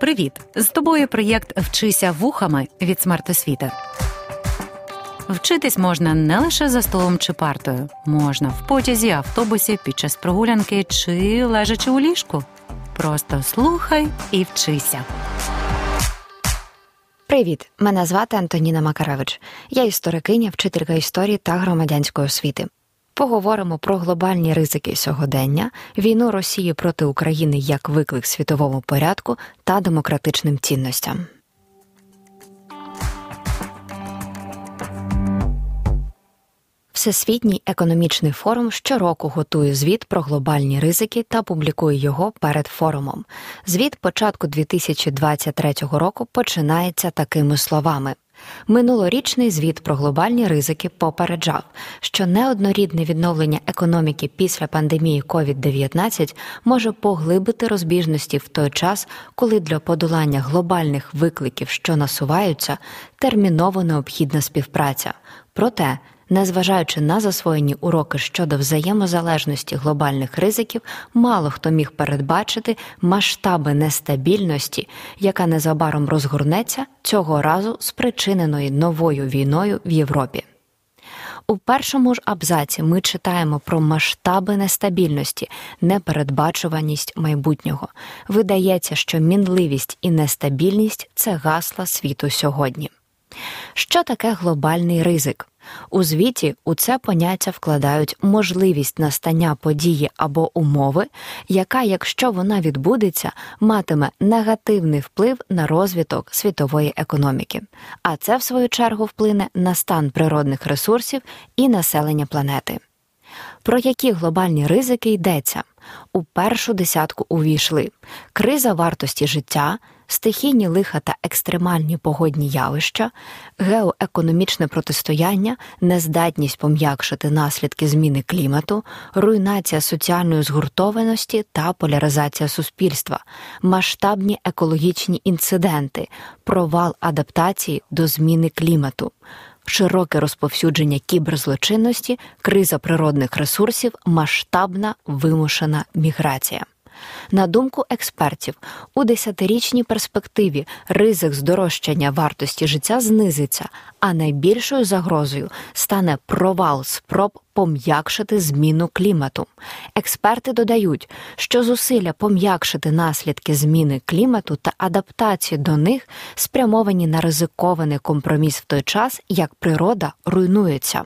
Привіт! З тобою проєкт Вчися вухами від смертосвіти. Вчитись можна не лише за столом чи партою, можна в потязі, автобусі, під час прогулянки чи лежачи у ліжку. Просто слухай і вчися. Привіт! Мене звати Антоніна Макаревич. Я історикиня, вчителька історії та громадянської освіти. Поговоримо про глобальні ризики сьогодення, війну Росії проти України як виклик світовому порядку та демократичним цінностям. Всесвітній економічний форум щороку готує звіт про глобальні ризики та публікує його перед форумом. Звіт початку 2023 року починається такими словами. Минулорічний звіт про глобальні ризики попереджав, що неоднорідне відновлення економіки після пандемії COVID-19 може поглибити розбіжності в той час, коли для подолання глобальних викликів, що насуваються, терміново необхідна співпраця. Проте Незважаючи на засвоєні уроки щодо взаємозалежності глобальних ризиків, мало хто міг передбачити масштаби нестабільності, яка незабаром розгорнеться цього разу спричиненої новою війною в Європі. У першому ж абзаці ми читаємо про масштаби нестабільності, непередбачуваність майбутнього. Видається, що мінливість і нестабільність це гасла світу сьогодні. Що таке глобальний ризик? У звіті у це поняття вкладають можливість настання події або умови, яка, якщо вона відбудеться, матиме негативний вплив на розвиток світової економіки, а це, в свою чергу, вплине на стан природних ресурсів і населення планети. Про які глобальні ризики йдеться? У першу десятку увійшли криза вартості життя стихійні лиха та екстремальні погодні явища, геоекономічне протистояння, нездатність пом'якшити наслідки зміни клімату, руйнація соціальної згуртованості та поляризація суспільства, масштабні екологічні інциденти, провал адаптації до зміни клімату. Широке розповсюдження кіберзлочинності, криза природних ресурсів, масштабна вимушена міграція. На думку експертів, у десятирічній перспективі ризик здорожчання вартості життя знизиться, а найбільшою загрозою стане провал спроб пом'якшити зміну клімату. Експерти додають, що зусилля пом'якшити наслідки зміни клімату та адаптації до них спрямовані на ризикований компроміс в той час, як природа руйнується.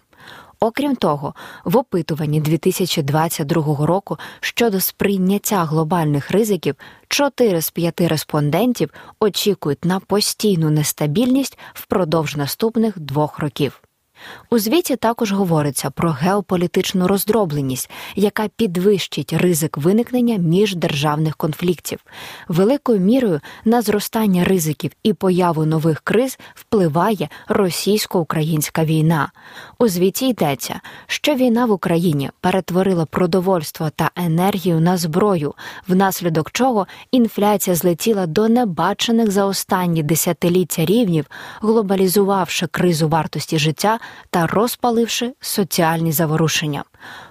Окрім того, в опитуванні 2022 року щодо сприйняття глобальних ризиків 4 з 5 респондентів очікують на постійну нестабільність впродовж наступних двох років. У звіті також говориться про геополітичну роздробленість, яка підвищить ризик виникнення міждержавних конфліктів. Великою мірою на зростання ризиків і появу нових криз впливає російсько-українська війна. У звіті йдеться, що війна в Україні перетворила продовольство та енергію на зброю, внаслідок чого інфляція злетіла до небачених за останні десятиліття рівнів, глобалізувавши кризу вартості життя та розпаливши соціальні заворушення.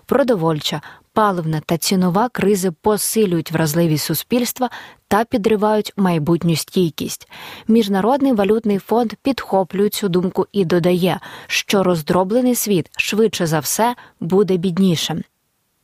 Продовольча, паливна та цінова кризи посилюють вразливість суспільства та підривають майбутню стійкість. Міжнародний валютний фонд підхоплює цю думку і додає, що роздроблений світ швидше за все буде біднішим.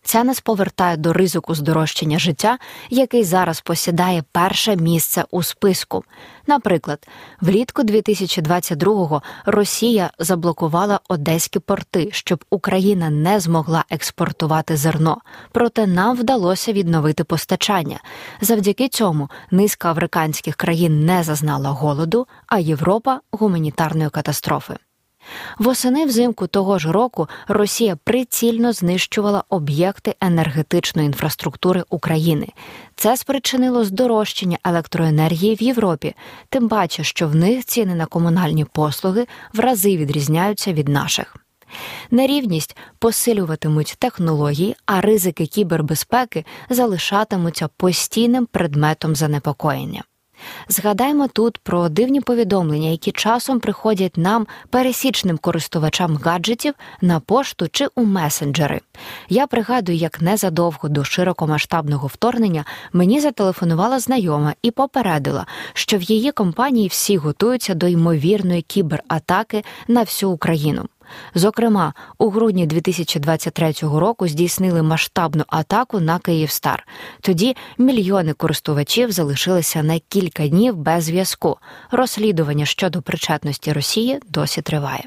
Це нас повертає до ризику здорожчання життя, який зараз посідає перше місце у списку. Наприклад, влітку 2022-го Росія заблокувала одеські порти, щоб Україна не змогла експортувати зерно. Проте нам вдалося відновити постачання. Завдяки цьому низка африканських країн не зазнала голоду, а Європа гуманітарної катастрофи. Восени взимку того ж року Росія прицільно знищувала об'єкти енергетичної інфраструктури України. Це спричинило здорожчання електроенергії в Європі, тим паче, що в них ціни на комунальні послуги в рази відрізняються від наших. Нерівність посилюватимуть технології, а ризики кібербезпеки залишатимуться постійним предметом занепокоєння. Згадаймо тут про дивні повідомлення, які часом приходять нам, пересічним користувачам гаджетів, на пошту чи у месенджери. Я пригадую, як незадовго до широкомасштабного вторгнення мені зателефонувала знайома і попередила, що в її компанії всі готуються до ймовірної кібератаки на всю Україну. Зокрема, у грудні 2023 року здійснили масштабну атаку на Київстар. Тоді мільйони користувачів залишилися на кілька днів без зв'язку. Розслідування щодо причетності Росії досі триває.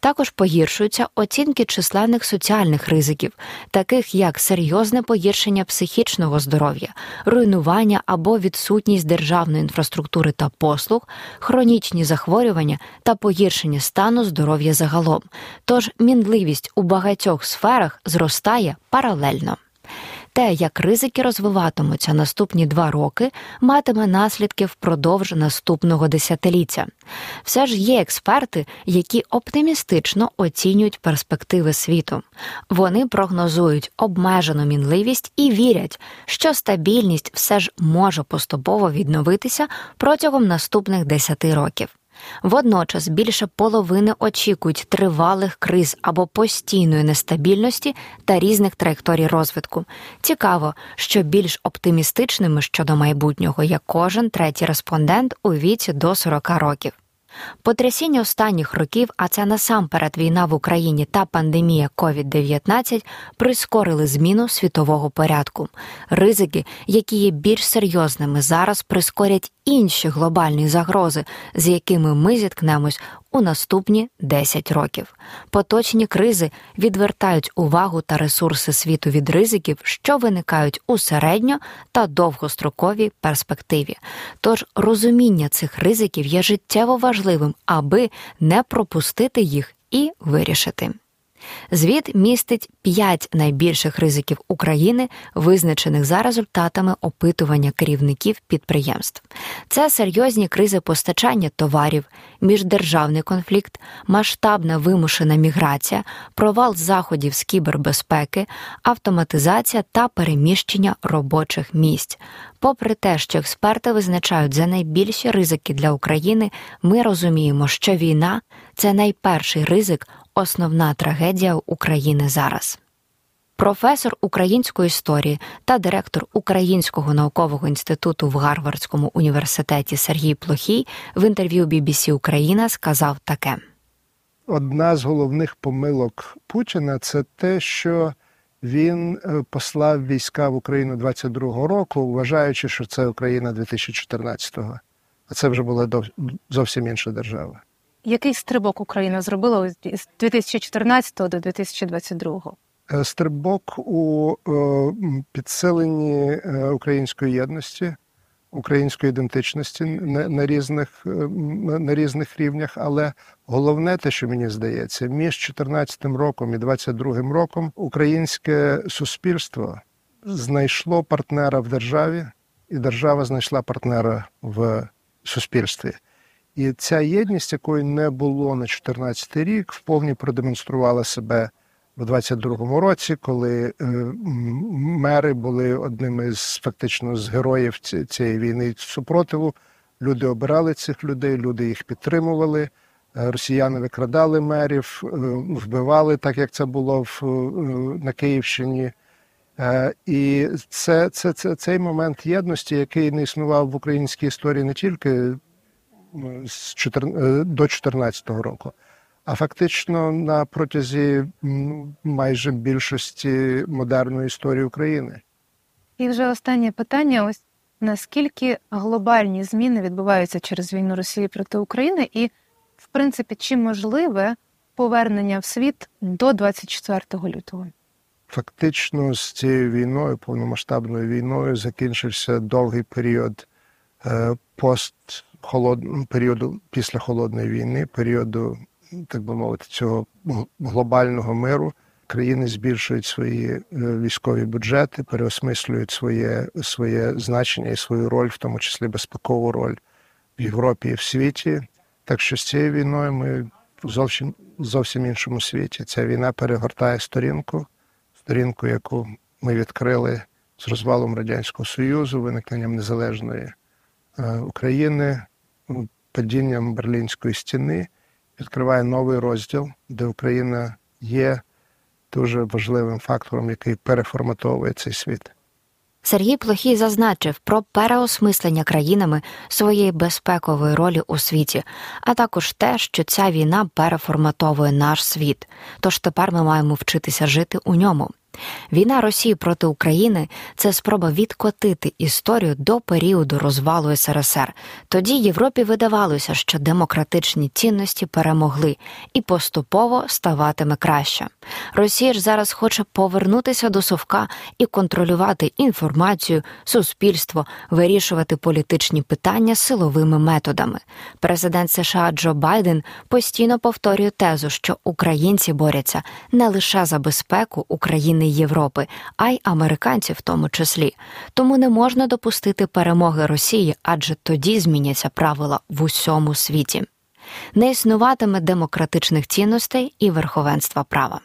Також погіршуються оцінки численних соціальних ризиків, таких як серйозне погіршення психічного здоров'я, руйнування або відсутність державної інфраструктури та послуг, хронічні захворювання та погіршення стану здоров'я загалом. Тож мінливість у багатьох сферах зростає паралельно те, як ризики розвиватимуться наступні два роки, матиме наслідки впродовж наступного десятиліття. Все ж є експерти, які оптимістично оцінюють перспективи світу. Вони прогнозують обмежену мінливість і вірять, що стабільність все ж може поступово відновитися протягом наступних десяти років. Водночас більше половини очікують тривалих криз або постійної нестабільності та різних траєкторій розвитку. Цікаво, що більш оптимістичними щодо майбутнього є кожен третій респондент у віці до 40 років. Потрясіння останніх років, а це насамперед війна в Україні та пандемія COVID-19 прискорили зміну світового порядку. Ризики, які є більш серйозними зараз, прискорять інші глобальні загрози, з якими ми зіткнемось у наступні 10 років. Поточні кризи відвертають увагу та ресурси світу від ризиків, що виникають у середньо та довгостроковій перспективі. Тож розуміння цих ризиків є життєво важливим, аби не пропустити їх і вирішити. Звіт містить п'ять найбільших ризиків України, визначених за результатами опитування керівників підприємств. Це серйозні кризи постачання товарів, міждержавний конфлікт, масштабна вимушена міграція, провал заходів з кібербезпеки, автоматизація та переміщення робочих місць. Попри те, що експерти визначають за найбільші ризики для України, ми розуміємо, що війна це найперший ризик основна трагедія України зараз. Професор української історії та директор Українського наукового інституту в Гарвардському університеті Сергій Плохій в інтерв'ю BBC Україна сказав таке: одна з головних помилок Путіна це те, що він е, послав війська в Україну 22-го року, вважаючи, що це Україна 2014-го. А це вже була зовсім інша держава. Який стрибок Україна зробила з 2014 до 2022? Е, стрибок у е, підсиленні е, української єдності, української ідентичності на різних на різних рівнях. Але головне, те, що мені здається, між 2014 роком і 2022 роком українське суспільство знайшло партнера в державі, і держава знайшла партнера в суспільстві. І ця єдність, якої не було на 2014 рік, вповні продемонструвала себе в 22-му році, коли е, мери були одними з фактично з героїв цієї війни супротиву. Люди обирали цих людей, люди їх підтримували. Е, росіяни викрадали мерів, е, вбивали, так як це було в, на Київщині. І це, це, це цей момент єдності, який не існував в українській історії не тільки з 14, е, до 2014 року. А фактично на протязі майже більшості модерної історії України. І вже останнє питання: ось наскільки глобальні зміни відбуваються через війну Росії проти України, і, в принципі, чи можливе повернення в світ до 24 лютого? Фактично, з цією війною, повномасштабною війною, закінчився довгий період е, пост холод... періоду після холодної війни, періоду, так би мовити, цього глобального миру. Країни збільшують свої е, військові бюджети, переосмислюють своє своє значення і свою роль, в тому числі безпекову роль в Європі і в світі. Так що з цією війною ми в зовсім зовсім іншому світі. Ця війна перегортає сторінку, сторінку, яку ми відкрили з розвалом Радянського Союзу, виникненням незалежної України падінням Берлінської стіни відкриває новий розділ, де Україна є дуже важливим фактором, який переформатовує цей світ. Сергій Плохій зазначив про переосмислення країнами своєї безпекової ролі у світі, а також те, що ця війна переформатовує наш світ. Тож тепер ми маємо вчитися жити у ньому. Війна Росії проти України це спроба відкотити історію до періоду розвалу СРСР. Тоді Європі видавалося, що демократичні цінності перемогли і поступово ставатиме краще. Росія ж зараз хоче повернутися до совка і контролювати інформацію, суспільство, вирішувати політичні питання силовими методами. Президент США Джо Байден постійно повторює тезу, що українці борються не лише за безпеку України. Європи, а й американців в тому числі. Тому не можна допустити перемоги Росії, адже тоді зміняться правила в усьому світі. Не існуватиме демократичних цінностей і верховенства права.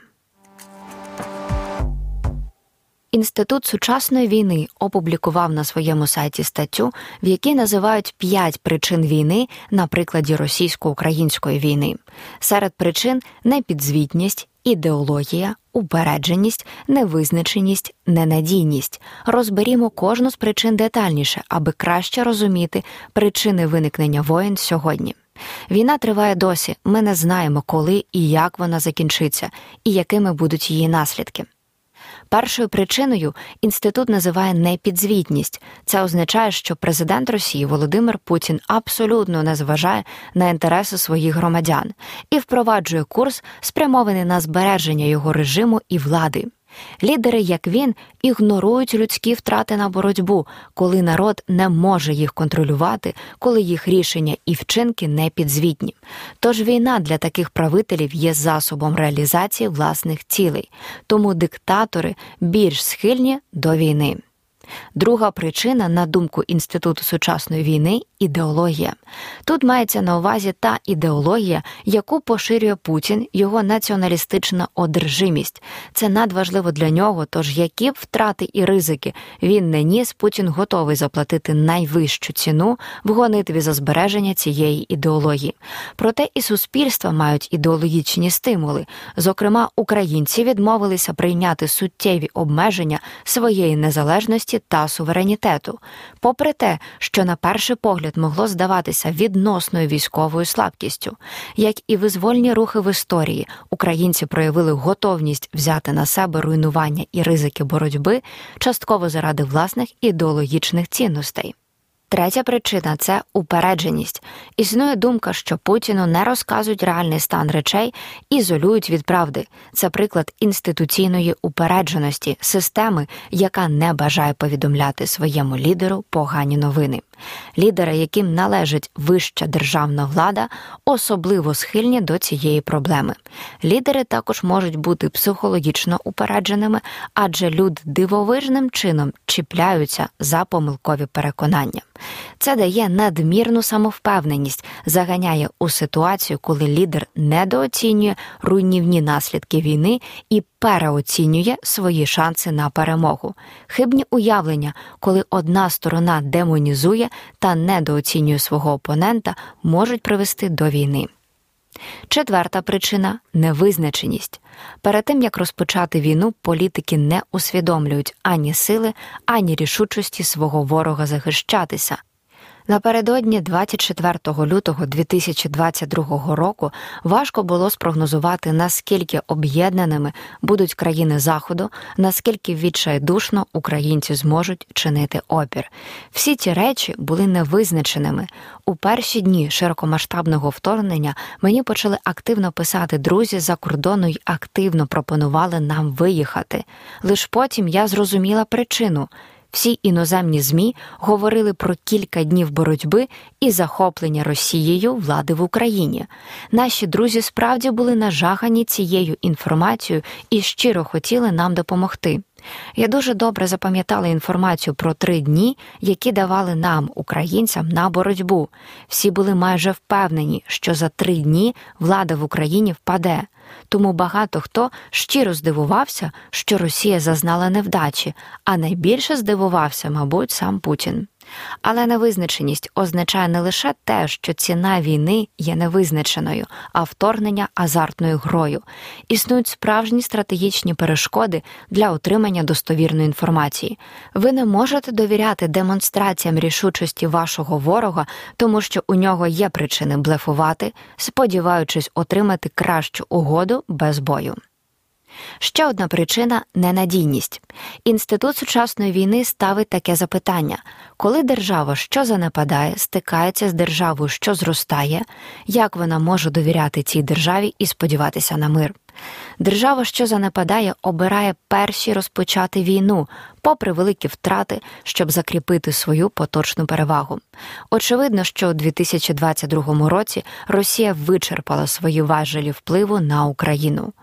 Інститут сучасної війни опублікував на своєму сайті статтю, в якій називають п'ять причин війни на прикладі російсько-української війни. Серед причин непідзвітність, ідеологія, упередженість, невизначеність, ненадійність. Розберімо кожну з причин детальніше, аби краще розуміти причини виникнення воєн сьогодні. Війна триває досі. Ми не знаємо, коли і як вона закінчиться, і якими будуть її наслідки. Першою причиною інститут називає непідзвітність. Це означає, що президент Росії Володимир Путін абсолютно не зважає на інтереси своїх громадян і впроваджує курс, спрямований на збереження його режиму і влади. Лідери, як він, ігнорують людські втрати на боротьбу, коли народ не може їх контролювати, коли їх рішення і вчинки не підзвітні. Тож війна для таких правителів є засобом реалізації власних цілей, тому диктатори більш схильні до війни. Друга причина, на думку Інституту сучасної війни, ідеологія. Тут мається на увазі та ідеологія, яку поширює Путін, його націоналістична одержимість. Це надважливо для нього. Тож які б втрати і ризики він не ніс, Путін готовий заплатити найвищу ціну в гонитві за збереження цієї ідеології. Проте і суспільства мають ідеологічні стимули. Зокрема, українці відмовилися прийняти суттєві обмеження своєї незалежності та суверенітету, попри те, що на перший погляд могло здаватися відносною військовою слабкістю, як і визвольні рухи в історії, українці проявили готовність взяти на себе руйнування і ризики боротьби частково заради власних ідеологічних цінностей. Третя причина це упередженість. Існує думка, що Путіну не розказують реальний стан речей, ізолюють від правди. Це приклад інституційної упередженості, системи, яка не бажає повідомляти своєму лідеру погані новини. Лідери, яким належить вища державна влада, особливо схильні до цієї проблеми. Лідери також можуть бути психологічно упередженими, адже люди дивовижним чином чіпляються за помилкові переконання. Це дає надмірну самовпевненість, заганяє у ситуацію, коли лідер недооцінює руйнівні наслідки війни і переоцінює свої шанси на перемогу. Хибні уявлення, коли одна сторона демонізує та недооцінює свого опонента, можуть привести до війни. Четверта причина невизначеність. Перед тим як розпочати війну, політики не усвідомлюють ані сили, ані рішучості свого ворога захищатися. Напередодні 24 лютого 2022 року важко було спрогнозувати, наскільки об'єднаними будуть країни Заходу, наскільки відчайдушно українці зможуть чинити опір. Всі ці речі були невизначеними. У перші дні широкомасштабного вторгнення мені почали активно писати друзі за кордону й активно пропонували нам виїхати. Лиш потім я зрозуміла причину. Всі іноземні змі говорили про кілька днів боротьби і захоплення Росією влади в Україні. Наші друзі справді були нажахані цією інформацією і щиро хотіли нам допомогти. Я дуже добре запам'ятала інформацію про три дні, які давали нам, українцям, на боротьбу. Всі були майже впевнені, що за три дні влада в Україні впаде. Тому багато хто щиро здивувався, що Росія зазнала невдачі, а найбільше здивувався, мабуть, сам Путін. Але невизначеність означає не лише те, що ціна війни є невизначеною, а вторгнення азартною грою. Існують справжні стратегічні перешкоди для отримання достовірної інформації. Ви не можете довіряти демонстраціям рішучості вашого ворога, тому що у нього є причини блефувати, сподіваючись отримати кращу угоду без бою. Ще одна причина ненадійність. Інститут сучасної війни ставить таке запитання: коли держава, що занепадає, стикається з державою, що зростає, як вона може довіряти цій державі і сподіватися на мир? Держава, що занепадає, обирає перші розпочати війну, попри великі втрати, щоб закріпити свою поточну перевагу. Очевидно, що у 2022 році Росія вичерпала свої важелі впливу на Україну.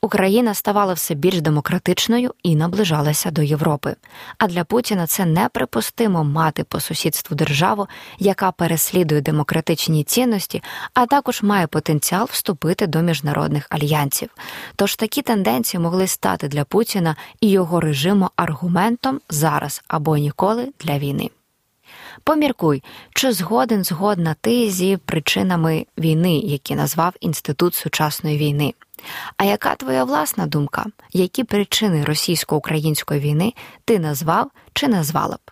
Україна ставала все більш демократичною і наближалася до Європи. А для Путіна це неприпустимо мати по сусідству державу, яка переслідує демократичні цінності, а також має потенціал вступити до міжнародних альянсів. Тож такі тенденції могли стати для Путіна і його режиму аргументом зараз або ніколи для війни. Поміркуй, чи згоден згодна ти зі причинами війни, які назвав Інститут сучасної війни. А яка твоя власна думка? Які причини російсько-української війни ти назвав чи назвала б?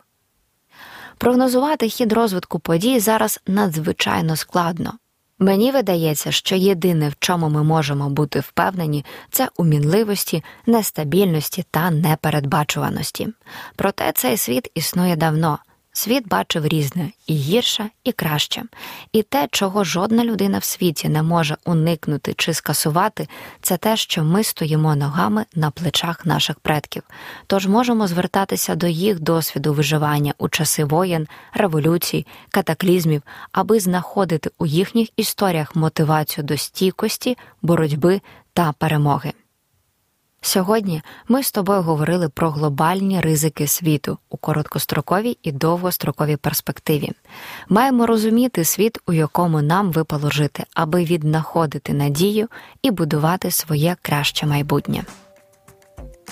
Прогнозувати хід розвитку подій зараз надзвичайно складно. Мені видається, що єдине, в чому ми можемо бути впевнені, це у мінливості, нестабільності та непередбачуваності. Проте цей світ існує давно. Світ бачив різне і гірше, і краще. І те, чого жодна людина в світі не може уникнути чи скасувати, це те, що ми стоїмо ногами на плечах наших предків, тож можемо звертатися до їх досвіду виживання у часи воєн, революцій, катаклізмів, аби знаходити у їхніх історіях мотивацію до стійкості, боротьби та перемоги. Сьогодні ми з тобою говорили про глобальні ризики світу у короткостроковій і довгостроковій перспективі. Маємо розуміти світ, у якому нам випало жити, аби віднаходити надію і будувати своє краще майбутнє.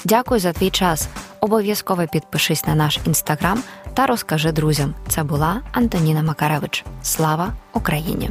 Дякую за твій час. Обов'язково підпишись на наш інстаграм та розкажи друзям. Це була Антоніна Макаревич. Слава Україні!